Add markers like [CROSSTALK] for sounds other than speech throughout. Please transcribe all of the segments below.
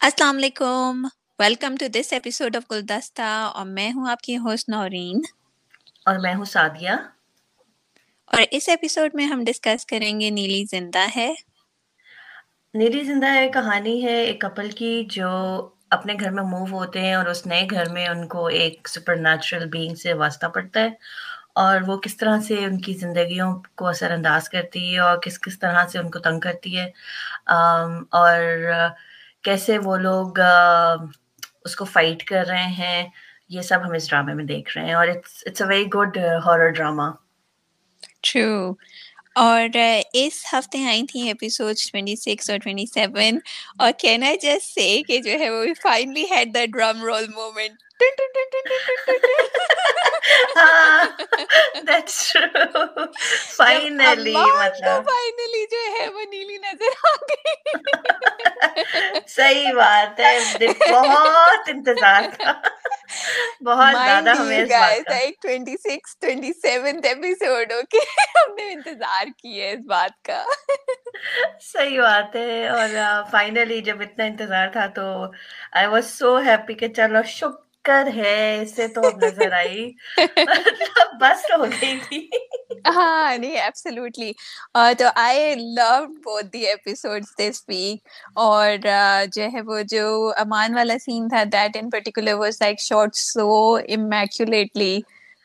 السلام علیکم۔ Welcome to this episode of Guldasta اور میں ہوں آپ کی ہوسٹ نورین۔ اور میں ہوں سعدیہ۔ اور اس ایپیسوڈ میں ہم ڈسکس کریں گے نیلی زندہ ہے۔ نیلی زندہ ہے کہانی ہے ایک کپل کی جو اپنے گھر میں موو ہوتے ہیں اور اس نئے گھر میں ان کو ایک سپر نیچرل بینگ سے واسطہ پڑتا ہے۔ اور وہ کس طرح سے ان کی زندگیوں کو اثر انداز کرتی ہے اور کس کس طرح سے ان کو تنگ کرتی ہے۔ اور کیسے وہ لوگ اس کو فائٹ کر رہے ہیں، یہ سب ہم اس ڈرامے میں دیکھ رہے ہیں اور it's a very good horror drama true اور اس ہفتے آئی تھیں ایپیسوڈ ٹوینٹی سکس اور ٹوینٹی سیون اور کہنا جسٹ سے کہ جو ہے وہ finally had the drum roll moment finally مطلب جو ہے وہ نیلی نظر آ گئی صحیح بات ہے بہت انتظار تھا بہت زیادہ ہمیں ایپیسوڈ ہو کے ہم نے انتظار کی ہے اس بات کا صحیح بات ہے اور فائنلی جب اتنا انتظار تھا تو آئی واز سو ہیپی کہ چلو شکر کر ہے اس سے تو اب نظر آئی بس ہو گئی تھی ہاں نہیں ایبسلیوٹلی تو آئی لو دی ایپیسوڈ دس ویک اور جو ہے وہ جو امان والا سین تھا that in particular was like shot so immaculately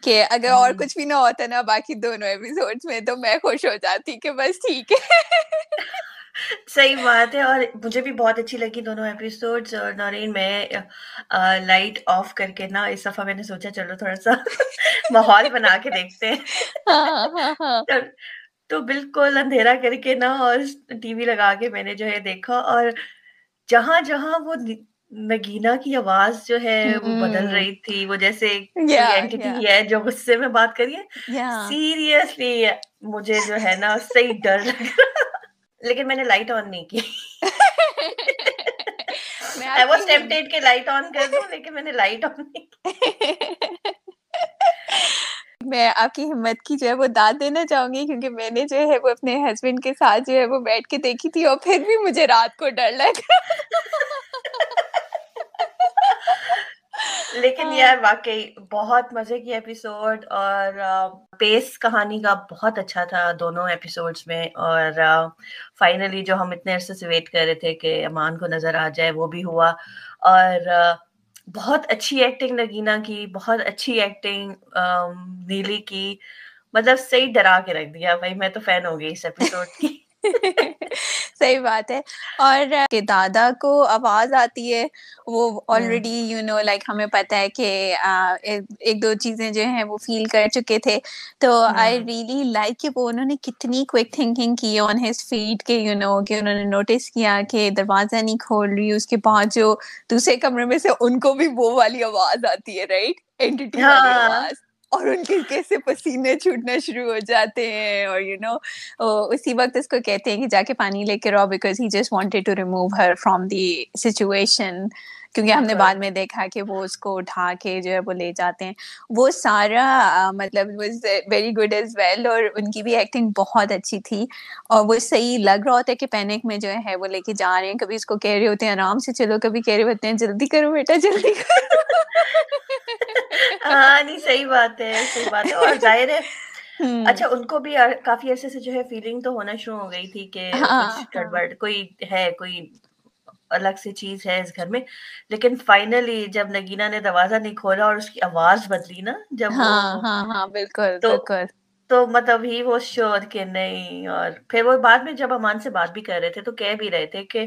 کہ اگر اور کچھ بھی نہ ہوتا نا باقی دونوں ایپیسوڈ میں تو میں خوش ہو جاتی کہ بس ٹھیک ہے صحیح بات ہے اور مجھے بھی بہت اچھی لگی دونوں ایپیسوڈ اور نورین میں لائٹ آف کر کے نا اس دفعہ میں نے سوچا چلو تھوڑا سا [LAUGHS] ماحول بنا کے دیکھتے ہیں۔ ہاں، ہاں، ہاں۔ تو بالکل اندھیرا کر کے نا اور ٹی وی لگا کے میں نے جو ہے دیکھا اور جہاں جہاں وہ نگینا کی آواز جو ہے وہ بدل رہی تھی وہ جیسے ہے جو غصے میں بات کریے سیریسلی مجھے جو ہے نا صحیح ڈر لگ رہا۔ لیکن میں نے لائٹ آن نہیں کی۔ [LAUGHS] [LAUGHS] میں آپ کی ہمت کی جو ہے وہ داد دینا چاہوں گی کیونکہ میں نے جو ہے وہ اپنے ہسبینڈ کے ساتھ جو ہے وہ بیٹھ کے دیکھی تھی اور پھر بھی مجھے رات کو ڈر لگا لیکن ہاں۔ یار واقعی بہت مزے کی ایپیسوڈ اور پیس کہانی کا بہت اچھا تھا دونوں ایپیسوڈس میں اور فائنلی جو ہم اتنے عرصے سے ویٹ کر رہے تھے کہ امان کو نظر آ جائے وہ بھی ہوا اور بہت اچھی ایکٹنگ نگینا کی بہت اچھی ایکٹنگ نیلی کی مطلب صحیح ڈرا کے رکھ دیا بھائی میں تو فین ہو گئی اس ایپیسوڈ کی [LAUGHS] صحیح بات ہے۔ اور دادا کو آواز آتی ہے وہ آلریڈی یو نو لائک ہمیں پتا ہے کہ ایک دو چیزیں جو ہیں وہ فیل کر چکے تھے۔ تو آئی ریئلی لائک کہ وہ انہوں نے کتنی کوئک تھنکنگ کی آن ہز فیڈ کے یو نو کہ انہوں نے نوٹس کیا کہ دروازہ نہیں کھول رہی اس کے پاس جو دوسرے کمرے میں سے ان کو بھی وہ والی آواز آتی ہے رائٹ اینٹی والی آواز۔ اور ان کے کیسے پسینے چھوٹنا شروع ہو جاتے ہیں اور یو نو اسی وقت اس کو کہتے ہیں کہ جا کے پانی لے کے رہو because he just wanted to remove her from the situation کیونکہ ہم نے بعد میں دیکھا کہ وہ اس کو اٹھا کے جو ہے وہ لے جاتے ہیں. وہ سارا مطلب ویری گڈ ایز ویل اور ان کی بھی ایکٹنگ بہت اچھی تھی. اور وہ صحیح لگ رہا ہوتا ہے کہ پینک میں جو ہے وہ لے کے جا رہے ہیں. کبھی اس کو کہہ رہے ہوتے ہیں آرام سے چلو. کبھی کہہ رہے ہوتے ہیں جلدی کرو بیٹا جلدی کرو. ہاں نہیں صحیح بات ہے صحیح بات ہے۔ اور ظاہر ہے اچھا ان کو بھی کافی عرصے سے جو ہے فیلنگ تو ہونا شروع ہو گئی تھی کہ ہاں، کچھ گڑبڑ ہاں۔ کوئی ہے کوئی الگ سی چیز ہے اس گھر میں۔ لیکن فائنلی جب نگینا نے دروازہ نہیں کھولا اور اس کی آواز بدلی نا جب ہاں ہاں ہاں بالکل بالکل۔ تو مطلب ہی وہ شور کہ نہیں اور پھر وہ بعد میں جب امان سے بات بھی کر رہے تھے تو کہہ بھی رہے تھے کہ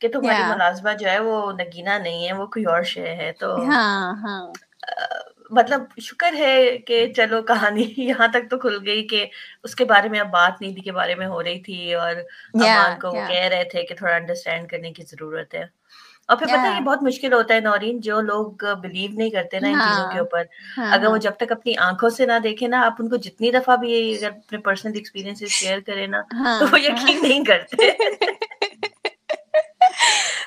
کہ تمہاری ملازمہ جو ہے وہ نگینا نہیں ہے وہ کوئی اور شے ہے تو ہاں ہاں۔ مطلب شکر ہے کہ چلو کہانی [LAUGHS] یہاں تک تو کھل گئی کہ اس کے بارے میں اب بات نیدی کے بارے میں ہو رہی تھی اور امان کو کہہ رہے تھے کہ تھوڑا انڈرسٹینڈ کرنے کی ضرورت ہے۔ اور پھر پتہ یہ بہت مشکل ہوتا ہے نورین جو لوگ بلیو نہیں کرتے نا ان چیزوں کے اوپر۔ اگر وہ جب تک اپنی آنکھوں سے نہ دیکھے نا آپ ان کو جتنی دفعہ بھی اپنے پرسنل ایکسپیرینس شیئر کرے نا [LAUGHS] تو وہ یقین نہیں کرتے۔ [LAUGHS]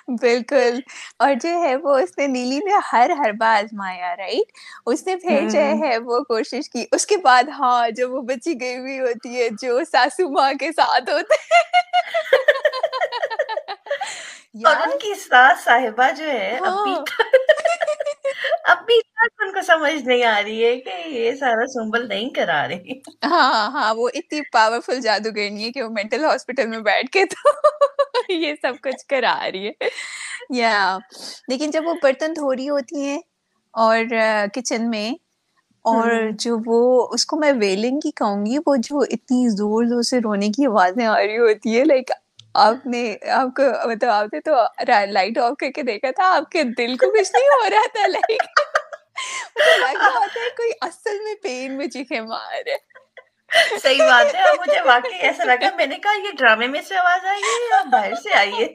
بالکل۔ اور جو ہے وہ اس نے نیلی نے ہر ہر بار آزمایا رائٹ اس نے پھر جو ہے وہ کوشش کی۔ اس کے بعد ہاں جو وہ بچی گئی ہوئی ہوتی ہے جو ساسو ماں کے ساتھ ہوتے اور ان کی ساس صاحبہ جو ہے ابھی ابھی تک ان کو سمجھ نہیں آ رہی ہے کہ یہ سارا سنبل نہیں کرا رہی۔ ہاں ہاں وہ اتنی پاورفل جادوگرنی ہے کہ وہ مینٹل ہاسپٹل میں بیٹھ کے تو [LAUGHS] یہ سب کچھ کرا رہی ہے۔ یا۔ لیکن جب وہ برتن دھو رہی ہوتی ہیں اور کچن میں اور جو وہ اس کو میں ویلنگ کی کہوں گی وہ جو اتنی زور زور سے رونے کی آوازیں آ رہی ہوتی ہے لائک آپ نے آپ کو مطلب آپ نے تو لائٹ آف کر کے دیکھا تھا آپ کے دل کو کچھ نہیں ہو رہا تھا [LAUGHS] لائک کوئی اصل میں پین میں مار ہے۔ صحیح بات ہے مجھے واقعی ایسا لگا میں نے کہا یہ ڈرامے میں سے آواز آئی ہے یا باہر سے آئی ہے؟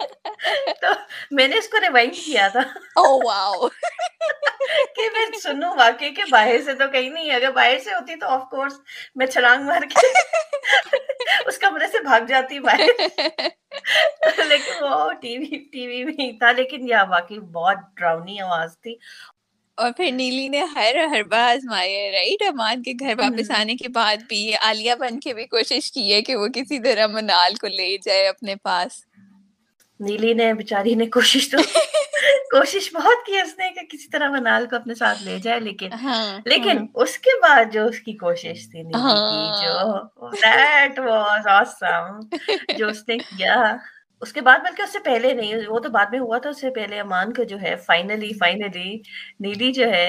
تو میں نے اس کو ریوائنڈ کیا تھا۔ کہ میں سنوں واقعی کہ باہر سے تو کہیں نہیں اگر باہر سے ہوتی تو آف کورس میں چھلانگ مار کے اس کمرے سے بھاگ جاتی باہر۔ لیکن وہ ٹی وی ٹی وی میں تھا لیکن یہ واقعی بہت ڈراؤنی آواز تھی۔ اور پھر نیلی نے ہر ہر بار آزمائی ہے رائٹ امان کے گھر واپس آنے کے بعد بھی عالیہ بن کے بھی کوشش کی ہے کہ وہ کسی طرح منال کو لے جائے اپنے پاس۔ نیلی نے بیچاری نے کوشش تو [LAUGHS] کوشش بہت کی اس نے کہ کسی طرح منال کو اپنے ساتھ لے جائے لیکن ہاں، لیکن ہاں۔ اس کے بعد جو اس کی کوشش تھی نیلی کی جو دیٹ واز آسم جو اس نے [LAUGHS] کیا۔ اس کے بعد بلکہ اس سے پہلے نہیں وہ تو بعد میں ہوا تھا اس سے پہلے امان کو جو ہے فائنلی فائنلی نیلی جو ہے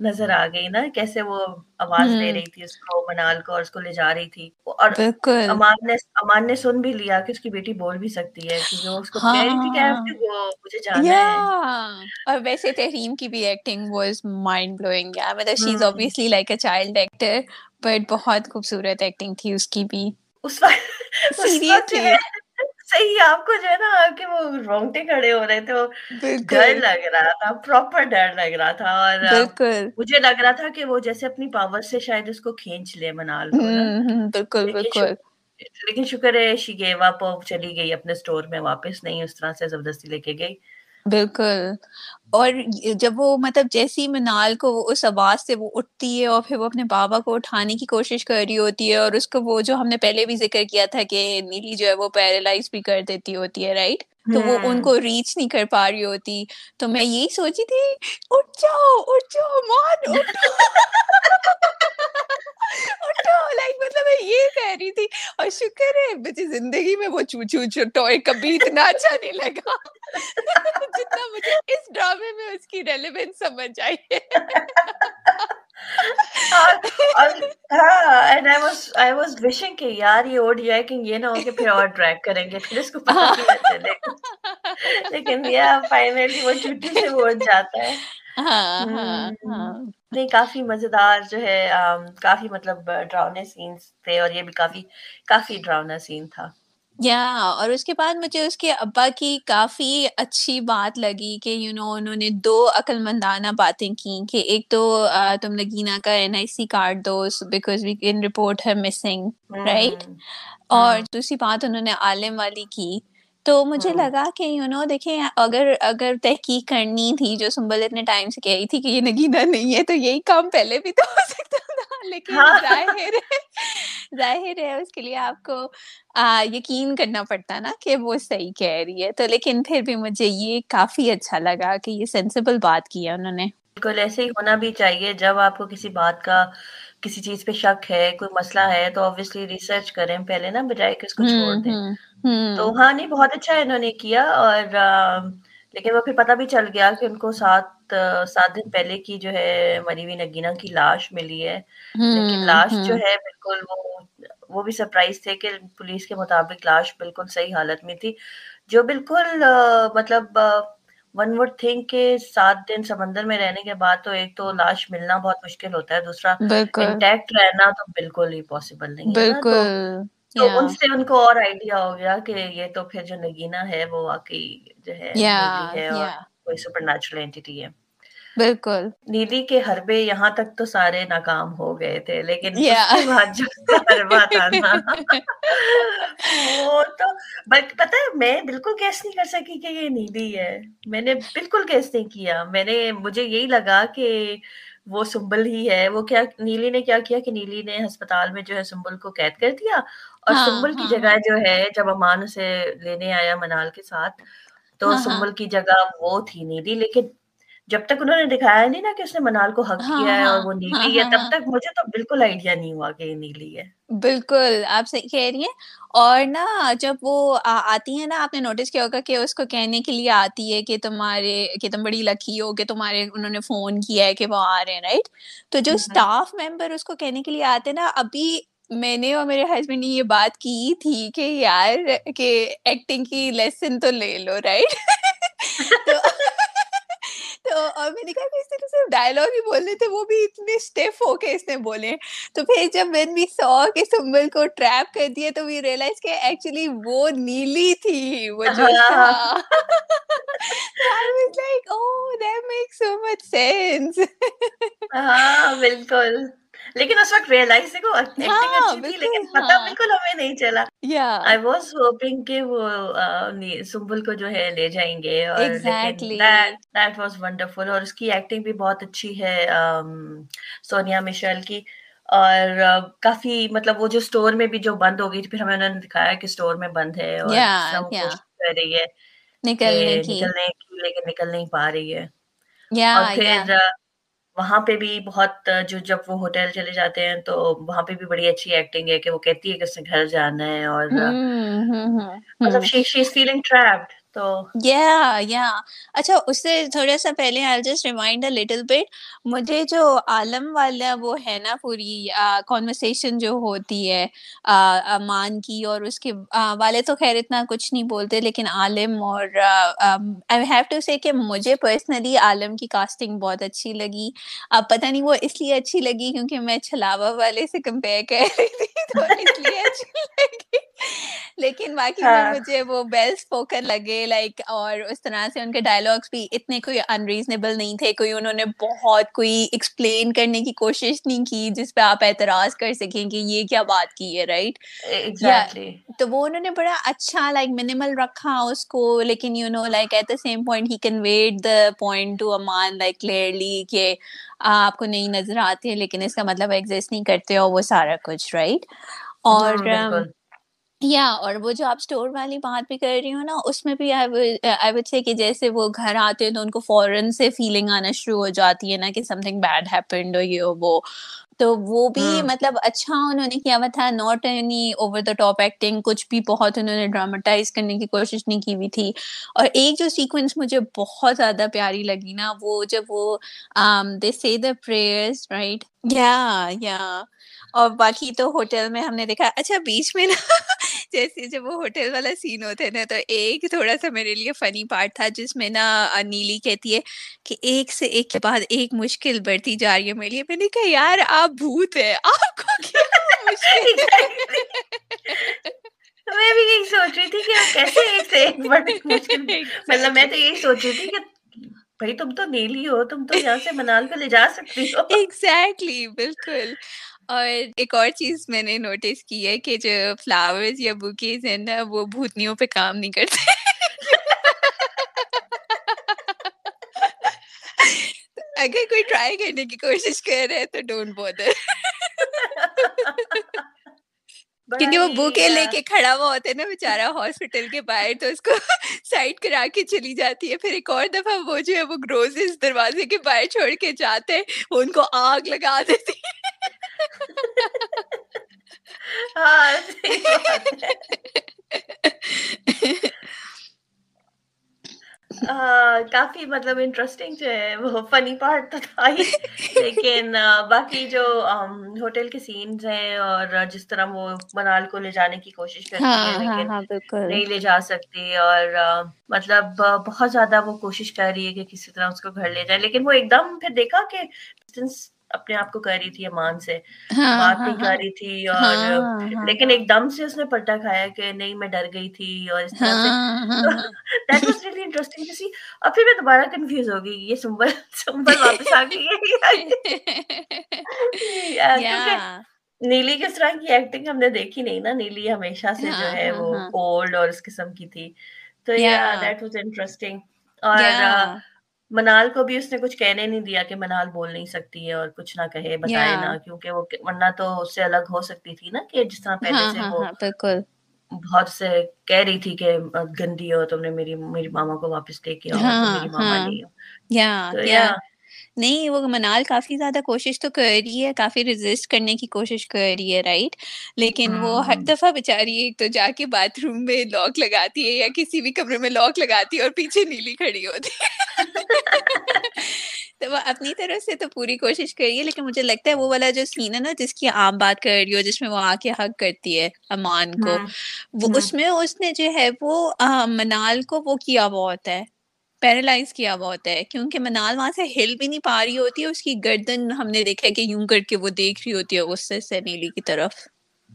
نظر آ گئی نا کیسے وہ آواز دے رہی تھی اس کو منال کو اور اس کو لے جا رہی تھی۔ اور امان نے امان نے سن بھی لیا کہ اس کی بیٹی بول بھی سکتی ہے کہ وہ اس کو کہہ رہی تھی کہ وہ مجھے جانا ہے۔ اور ویسے تحریم کی بھی ایکٹنگ واز مائنڈ بلوئنگ مطلب she is obviously like a child actor but بہت خوبصورت ایکٹنگ تھی اس کی بھی۔ اس وقت سیریسلی صحیح آپ کو جو ہے نا کہ وہ رونگٹے کھڑے ہو رہے تھے وہ ڈر لگ رہا تھا پراپر ڈر لگ رہا تھا اور مجھے لگ رہا تھا کہ وہ جیسے اپنی پاور سے شاید اس کو کھینچ لے منال بالکل بالکل لیکن شکر ہے شی گیو اپ چلی گئی اپنے اسٹور میں واپس نہیں اس طرح سے زبردستی لے کے گئی بالکل اور جب وہ مطلب جیسی منال کو اس آواز سے وہ اٹھتی ہے اور پھر وہ اپنے بابا کو اٹھانے کی کوشش کر رہی ہوتی ہے اور اس کو وہ جو ہم نے پہلے بھی ذکر کیا تھا کہ نیلی جو ہے وہ پیرالائز بھی کر دیتی ہوتی ہے رائٹ تو وہ ان کو ریچ نہیں کر پا رہی ہوتی۔ تو میں یہی سوچی تھی اٹھ جاؤ اٹھ جاؤ مان اٹھو [LAUGHS] لائک مطلب میں یہ کہہ رہی تھی اور شکر ہے مجھے زندگی میں وہ چو چو چو ٹوئے کبھی اتنا اچھا نہیں لگا۔ [LAUGHS] جتنا مجھے اس ڈرامے میں اس کی ریلیونس سمجھ آئی۔ ہے یار یہ اوٹ جائے کہ یہ نہ ہو کہ پھر اور ڈریک کریں گے پھر اس کو پتہ نہیں چلے۔ لیکن [LAUGHS] یہ فائنلی وہ چھٹی سے وہ جاتا ہے۔ ہاں ہاں ہاں۔ نہیں کافی مزیدار جو ہے کافی مطلب ڈراؤنے سینس تھے اور یہ بھی کافی کافی ڈراؤنا سین تھا۔ یا اور اس کے بعد مجھے اس کے ابا کی کافی اچھی بات لگی کہ یو نو انہوں نے دو عقل مندانہ باتیں کی کہ ایک تو تم نگینا کا این آئی سی کارڈ دو بیکاز وی کین رپورٹ ہے مسنگ رائٹ اور دوسری بات انہوں نے عالم والی کی تو مجھے ہاں۔ لگا کہ یو نو دیکھیں اگر اگر تحقیق کرنی تھی جو سنبل اتنے ٹائم سے کہی تھی کہ یہ نگینا نہیں ہے تو یہی کام پہلے بھی تو ہو سکتا تھا لیکن ہاں۔ ظاہر ہے ظاہر ہے اس کے لیے آپ کو یقین کرنا پڑتا نا کہ وہ صحیح کہہ رہی ہے تو لیکن پھر بھی مجھے یہ کافی اچھا لگا کہ یہ سینسیبل بات کی ہے انہوں نے بالکل ایسے ہی ہونا بھی چاہیے جب آپ کو کسی بات کا کسی چیز پہ شک ہے کوئی مسئلہ ہے تو آبویسلی ریسرچ کریں پہلے نا بجائے کہ اس کو چھوڑ دیں۔ تو ہاں نہیں بہت اچھا انہوں نے کیا اور لیکن وہ پھر پتہ بھی چل گیا کہ ان کو سات سات دن پہلے کی جو ہے مری ہوئی نگینا کی لاش ملی ہے۔ لیکن لاش جو ہے بالکل وہ وہ بھی سرپرائز تھے کہ پولیس کے مطابق لاش بالکل صحیح حالت میں تھی۔ جو بالکل مطلب ون وڈ تھنک کہ سات دن سمندر میں رہنے کے بعد تو ایک تو لاش ملنا بہت مشکل ہوتا ہے دوسرا انٹیکٹ رہنا تو بالکل ہی پاسبل نہیں ہے تو ان سے ان کو اور آئیڈیا ہو گیا کہ یہ تو پھر جو نگینا ہے وہ واقعی جو ہے کوئی سپر نیچرل اینٹی ہے۔ بالکل۔ نیلی کے حربے یہاں تک تو سارے ناکام ہو گئے تھے لیکن اس کے بعد جو حربہ تھا نا۔ وہ تو پتہ ہے میں بالکل کیس نہیں کر سکی کہ یہ نیلی ہے۔ میں نے بالکل کیس نہیں کیا۔ میں نے مجھے یہی لگا کہ وہ سمبل ہی ہے۔ وہ کیا نیلی نے کیا کیا کہ نیلی نے ہسپتال میں جو ہے سمبل کو قید کر دیا اور ہاں، سمبل کی ہاں، جگہ ہاں۔ جو ہے جب امان اسے لینے آیا منال کے ساتھ تو۔ سمبل کی جگہ وہ تھی نیلی لیکن جب تک انہوں نے دکھایا نہیں نا کہ اس نے منال کو حق ہاں، کیا ہے اور وہ نیلی ہے تب تک مجھے تو بالکل آئیڈیا نہیں ہوا کہ یہ نیلی ہے بالکل آپ صحیح کہہ رہی ہیں۔ اور نا جب وہ آتی ہیں نا آپ نے نوٹس کیا ہوگا کہ اس کو کہنے کے لیے آتی ہے کہ تمہارے کہ تم بڑی لکی ہو کہ تمہارے انہوں نے فون کیا ہے کہ وہ آ رہے ہیں رائٹ تو جو اسٹاف ممبر اس کو کہنے کے لیے آتے نا ابھی میں نے اور میرے ہسبینڈ نے یہ بات کی تھی کہ یار کہ ایکٹنگ کی لیسن تو لے لو رائٹ [LAUGHS] تو تو اور میں نے کہا کہ اس نے صرف ڈائلگ ہی بولنے تھے وہ بھی اتنے اسٹیف ہو کے اس نے بولے۔ تو پھر جب وین وی سو کہ سمبل کو ٹریپ کر دیے تو وی ریئلائز کہ ایکچولی وہ نیلی تھی وہ جو like oh that make so much sense ہاں بالکل۔ لیکن اس وقت ریئلائز دیکھو ایکٹنگ اچھی تھی لیکن پتہ بالکل ہمیں نہیں چلا آئی واز ہوپنگ کہ وہ سمبل کو جو ہے لے جائیں گے اور دیٹ واز ونڈرفل اور اس کی ایکٹنگ بھی بہت اچھی ہے سونیا مشل کی اور کافی مطلب وہ جو اسٹور میں بھی جو بند ہو گئی پھر ہمیں انہوں نے دکھایا کہ اسٹور میں بند ہے اور کوشش کر رہی ہے نکلنے کی لیکن نکل نہیں پا رہی ہے اور پھر وہاں پہ بھی بہت جو جب وہ ہوٹل چلے جاتے ہیں تو وہاں پہ بھی بڑی اچھی ایکٹنگ ہے کہ وہ کہتی ہے کہ اس نے گھر جانا ہے اور مطلب شی از فیلنگ ٹریپڈ تو یا یا اچھا اس سے تھوڑا سا پہلے I just remind little bit مجھے جو عالم والا وہ ہے نا پوری کانورسیشن جو ہوتی ہے امان کی اور اس کے والے تو خیر اتنا کچھ نہیں بولتے، لیکن عالم اور آئی ہیو ٹو سے کہ مجھے پرسنلی عالم کی کاسٹنگ بہت اچھی لگی۔ اب پتہ نہیں وہ اس لیے اچھی لگی کیونکہ میں چھلاوا والے سے کمپیئر کر رہی تھی، تو اس لیے اچھی [LAUGHS] لگی۔ لیکن باقی ہاں۔ مجھے وہ بیل اسپوکن لگے لائک اور اس طرح سے ان کے ڈائلگس بھی اتنے کوئی انریزنیبل نہیں تھے کوئی انہوں نے بہت کوئی ایکسپلین کرنے کی کوشش نہیں کی جس پہ آپ اعتراض کر سکیں کہ یہ کیا بات کی ہے رائٹ تو وہ انہوں نے بڑا اچھا لائک منیمل رکھا اس کو لیکن you know like at the same point he conveyed the point to Aman like clearly کہ آپ کو نہیں نظر آتے لیکن اس کا مطلب ایگزسٹ نہیں کرتے اور وہ سارا کچھ رائٹ اور یا اور وہ جو آپ اسٹور والی بات بھی کر رہی ہوں نا اس میں بھی آئی وڈ سے کہ جیسے وہ گھر آتے ہیں تو ان کو فوراً سے فیلنگ آنا شروع ہو جاتی ہے نا کہ سم تھنگ بیڈ ہیپنڈ یہ وہ۔ تو وہ بھی مطلب اچھا انہوں نے کیا ہوا تھا not any over the top acting کچھ بھی بہت انہوں نے ڈراماٹائز کرنے کی کوشش نہیں کی ہوئی تھی۔ اور ایک جو سیکوینس مجھے بہت زیادہ پیاری لگی نا وہ جب وہ دے سی دا پریئرس رائٹ یا یا اور باقی تو ہوٹل میں ہم نے دیکھا اچھا بیچ میں نا [LAUGHS] جیسے جب وہ ہوٹل والا سین ہوتے نا تو ایک تھوڑا سا میرے لیے فنی پارٹ تھا جس میں نا نیلی کہتی ہے کہ ایک سے ایک کے بعد ایک مشکل بڑھتی جا رہی ہے میرے لیے۔ میں نے کہا یار آپ بھوت ہے آپ کو کیا [LAUGHS] میں بھی یہی سوچ رہی تھی کہ کیسے ایک سے ایک [LAUGHS] مشکل مطلب میں تو یہی سوچ رہی تھی کہ بھائی تم تو نیلی ہو تم تو یہاں سے منال کو لے جا سکتی ہو۔ ایگزیکٹلی بالکل۔ اور ایک اور چیز میں نے نوٹس کی ہے کہ جو فلاورز یا بکیز ہیں نا وہ بھوتنیوں پہ کام نہیں کرتے۔ اگر کوئی ٹرائی کرنے کی کوشش کر رہے تو ڈونٹ بودر کیونکہ وہ بوکے لے کے کھڑا ہوا ہوتا ہے نا بےچارا ہاسپٹل کے باہر تو اس کو سائڈ کرا کے چلی جاتی ہے۔ پھر ایک اور دفعہ وہ جو ہے وہ گروزز دروازے کے باہر چھوڑ کے جاتے وہ ان کو آگ لگا دیتی ہاں کافی مطلب انٹرسٹنگ جو ہے وہ فنی پارٹ تو تھا ہی لیکن باقی جو ہوٹل کے سینز ہیں اور جس طرح وہ منال کو لے جانے کی کوشش کرتی ہے لیکن نہیں لے جا سکتی اور مطلب بہت زیادہ وہ کوشش کر رہی ہے کہ کسی طرح اس کو گھر لے جائے لیکن وہ ایک دم پھر دیکھا کہ اپنے آپ کو کر رہی تھی امان سے ہاں، بات نہیں ہاں، کر رہی تھی اور ہاں، لیکن ایک دم سے اس نے پلٹا کھایا کہ نہیں میں ڈر گئی تھی اور اس طرح سے۔ That was really interesting to see اور پھر میں دوبارہ کنفیوز ہو گئی یہ سمبل سمبل واپس آ گئی۔ [LAUGHS] ہے نیلی کس طرح کی ایکٹنگ ہم نے دیکھی نہیں نا نیلی ہمیشہ سے جو ہے وہ کولڈ اور اس قسم کی تھی۔ تو یا دیٹ واز انٹرسٹنگ اور منال کو بھی اس نے کچھ کہنے نہیں دیا کہ منال بول نہیں سکتی ہے اور کچھ نہ کہے بتائے نہ کیونکہ وہ ورنہ تو اس سے الگ ہو سکتی تھی نا کہ جس طرح پہلے ہاں، سے ہاں، وہ ہاں، بالکل۔ بہت سے کہہ رہی تھی کہ گندی ہو تم نے میری میری ماما کو واپس لے کے آؤ میری ماما نہیں ہو۔ یا نہیں وہ منال کافی زیادہ کوشش تو کر رہی ہے کافی ریزسٹ کرنے کی کوشش کر رہی ہے رائٹ لیکن وہ ہر دفعہ بےچاری ایک تو جا کے باتھ روم میں لاک لگاتی ہے یا کسی بھی کمرے میں لاک لگاتی ہے اور پیچھے نیلی کھڑی ہوتی ہے۔ [LAUGHS] تو وہ اپنی طرف سے تو پوری کوشش کر رہی ہے لیکن مجھے لگتا ہے وہ والا جو سین ہے نا جس کی عام بات کر رہی ہو جس میں وہ آ کے حق کرتی ہے امان کو وہ اس میں اس نے جو ہے وہ منال کو وہ کیا ہوا ہوتا ہے۔ پیرالائز کیا ہوا ہوتا ہے کیونکہ منال وہاں سے ہل بھی نہیں پا رہی ہوتی ہے اس کی گردن ہم نے دیکھا کہ یوں کر کے وہ دیکھ رہی ہوتی ہے اس سے نیلی کی طرف۔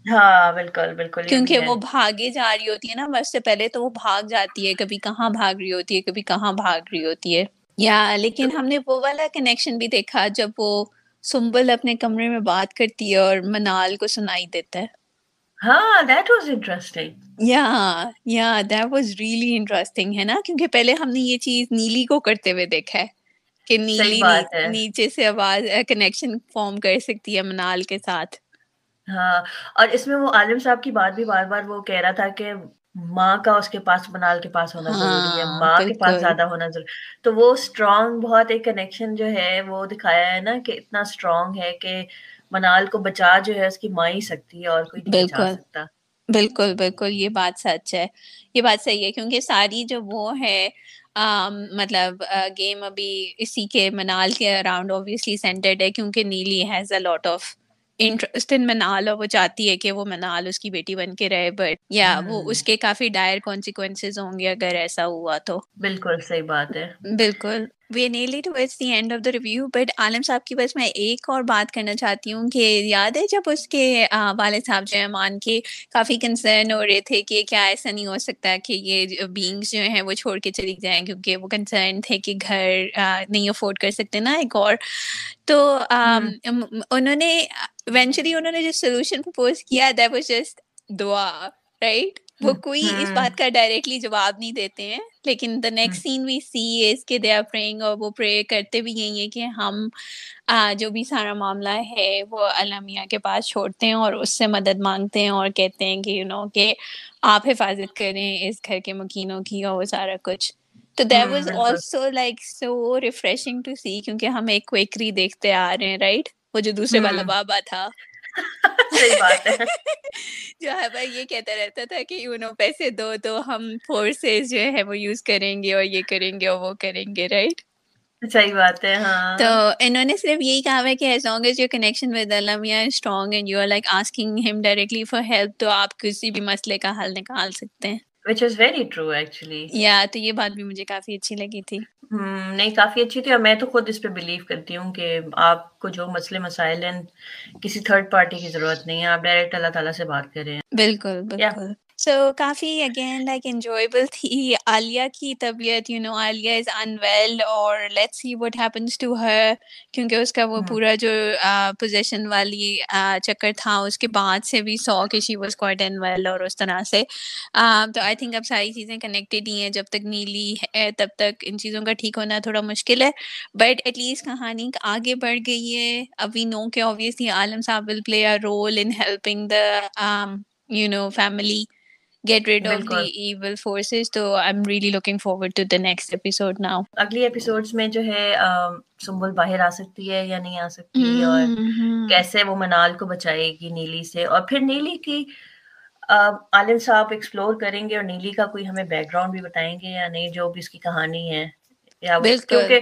ہاں بالکل بالکل کیونکہ وہ بھاگے جا رہی ہوتی ہے نا بس سے پہلے تو وہ بھاگ جاتی ہے کبھی کہاں بھاگ رہی ہوتی ہے کبھی کہاں بھاگ رہی ہوتی ہے۔ یا لیکن ہم نے وہ والا کنیکشن بھی دیکھا جب وہ سمبل اپنے کمرے میں بات کرتی ہے اور منال کو سنائی دیتا ہے۔ ہاں دیٹ واز انٹرسٹنگ یا یا دیٹ واز ریئلی انٹرسٹنگ ہے نا؟ کیونکہ پہلے ہم نے یہ چیز نیلی کو کرتے ہوئے دیکھا ہے کہ نیلی نیچے سے آواز کنیکشن فارم کر سکتی ہے منال کے ساتھ۔ ہاں اور اس میں وہ عالم صاحب کی بات بھی بار بار وہ کہہ رہا تھا کہ ماں کا اس کے پاس منال کے پاس ہونا ضروری ہے ہاں، ماں کے پاس زیادہ ہونا ضروری تو وہ اسٹرانگ بہت ایک کنیکشن جو ہے وہ دکھایا ہے نا کہ اتنا اسٹرانگ ہے کہ منال کو بچا جو ہے اس کی ماں ہی سکتی ہے اور کوئی نہیں بچا سکتا۔ بالکل بالکل یہ بات سچ ہے۔ یہ بات صحیح ہے کیونکہ ساری جو وہ ہے مطلب گیم ابھی اسی کے منال کے اراؤنڈ اوبیسلی سینٹرڈ ہے کیونکہ Neeli has a lot of interest in Manal اور وہ چاہتی ہے کہ وہ منال اس کی بیٹی بن کے رہے بٹ یا وہ اس کے کافی ڈائر کانسیکوینسز ہوں گے اگر ایسا ہوا تو۔ بالکل صحیح بات ہے۔ بالکل۔ We Neeli towards the end of the review but Alam Sahab کی بس میں ایک اور بات کرنا چاہتی ہوں کہ یاد ہے جب اس کے والد صاحب جو ہے مان کے کافی کنسرن ہو رہے تھے کہ کیا ایسا نہیں ہو سکتا کہ یہ بینگس جو ہیں وہ چھوڑ کے چلی جائیں کیونکہ وہ کنسرن تھے کہ گھر نہیں افورڈ کر سکتے نا ایک اور تو انہوں نے ایونچولی انہوں نے جو سولوشن پرپوز کیا دیٹ واز جسٹ دعا رائٹ وہ کوئی اس بات کا ڈائریکٹلی جواب نہیں دیتے ہیں لیکن دا نیکسٹ سین وی سی از کہ دے آر پریئنگ اور وہ پرے کرتے بھی یہی ہیں کہ ہم جو بھی سارا معاملہ ہے وہ المیہ کے پاس چھوڑتے ہیں اور اس سے مدد مانگتے ہیں اور کہتے ہیں کہ یو نو کہ آپ حفاظت کریں اس گھر کے مکینوں کی اور وہ سارا کچھ۔ تو that was also like so refreshing to see کیونکہ ہم ایک کوئکری دیکھتے آ رہے ہیں رائٹ وہ جو دوسرے والا بابا تھا۔ [LAUGHS] جو ہے بھائی یہ کہتا رہتا تھا کہ یو نو پیسے دو تو ہم فورسز جو ہے وہ یوز کریں گے اور یہ کریں گے اور وہ کریں گے رائٹ صحیح بات ہے ہاں تو انہوں نے صرف یہی کہا ہے کہ as long as your connection with strong and you are like asking ہم ڈائریکٹلی فار ہیلپ تو آپ کسی بھی مسئلے کا حل نکال سکتے ہیں which is very true actually. یا تو یہ بات بھی مجھے کافی اچھی لگی تھی۔ نہیں کافی اچھی تھی اور میں تو خود اس پہ بلیو کرتی ہوں کہ آپ کو جو مسئلے مسائل ہیں کسی تھرڈ پارٹی کی ضرورت نہیں ہے آپ ڈائریکٹ اللہ تعالیٰ سے بات کریں۔ بالکل بالکل۔ سو کافی اگین لائک انجوائبل تھی عالیہ کی طبیعت you know Alia is unwell اور let see what happens to her کیونکہ اس کا وہ پورا جو پوزیشن والی چکر تھا اس کے بعد سے بھی سو کہ she was quite unwell اور اس طرح سے تو آئی تھنک اب ساری چیزیں کنیکٹیڈ ہی ہیں جب تک نیلی ہے تب تک ان چیزوں کا ٹھیک ہونا تھوڑا مشکل ہے بٹ ایٹ لیسٹ کہانی آگے بڑھ گئی ہے اب وی نو کہ obviously Alam Sahab will play a role in helping the you know family get rid of the evil forces تو I am looking forward to the next episode now اگلی episodes میں جو ہے سنبل باہر آ سکتی ہے یا نہیں آ سکتی اور کیسے وہ منال کو بچائے گی نیلی سے۔ اور پھر نیلی کی عالم صاحب ایکسپلور کریں گے اور نیلی کا کوئی ہمیں بیک گراؤنڈ بھی بتائیں گے یا نہیں جو بھی اس کی کہانی ہے۔ یا کیونکہ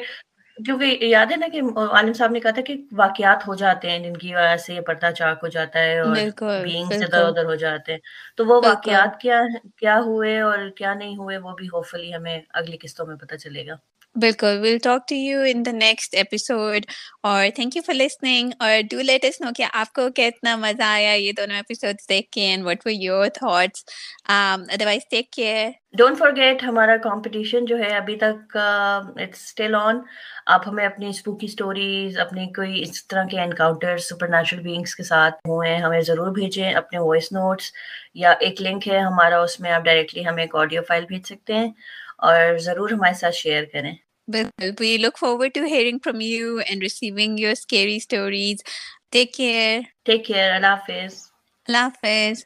کیونکہ یاد ہے نا کہ عالم صاحب نے کہا تھا کہ واقعات ہو جاتے ہیں جن کی وجہ سے یہ پردہ چاک ہو جاتا ہے اور بینگز ادھر ادھر ہو جاتے ہیں۔ تو وہ واقعات کیا کیا ہوئے اور کیا نہیں ہوئے وہ بھی ہوپ فلی ہمیں اگلی قسطوں میں پتہ چلے گا۔ بالکل۔ Will talk to you in the next episode اور تھینک یو فار لسننگ اور ڈو لیٹ نو کہ آپ کو کتنا مزہ آیا یہ دونوں ایپیسوڈ دیکھ کے and what were your thoughts otherwise take care don't forget ہمارا کمپٹیشن جو ہے ابھی تک اٹس اسٹل آن آپ ہمیں اپنی اسپوکی اسٹوریز اپنی کوئی اس طرح کے انکاؤنٹر سپر نیچرل بینگس کے ساتھ ہوئے ہیں، ہمیں ضرور بھیجیں اپنے وائس نوٹس یا ایک لنک ہے ہمارا، اس میں آپ ڈائریکٹلی ہمیں ایک آڈیو فائل بھیج سکتے ہیں اور ضرور ہمارے ساتھ شیئر کریں۔ Look forward from you and receiving اللہ حافظ اللہ حافظ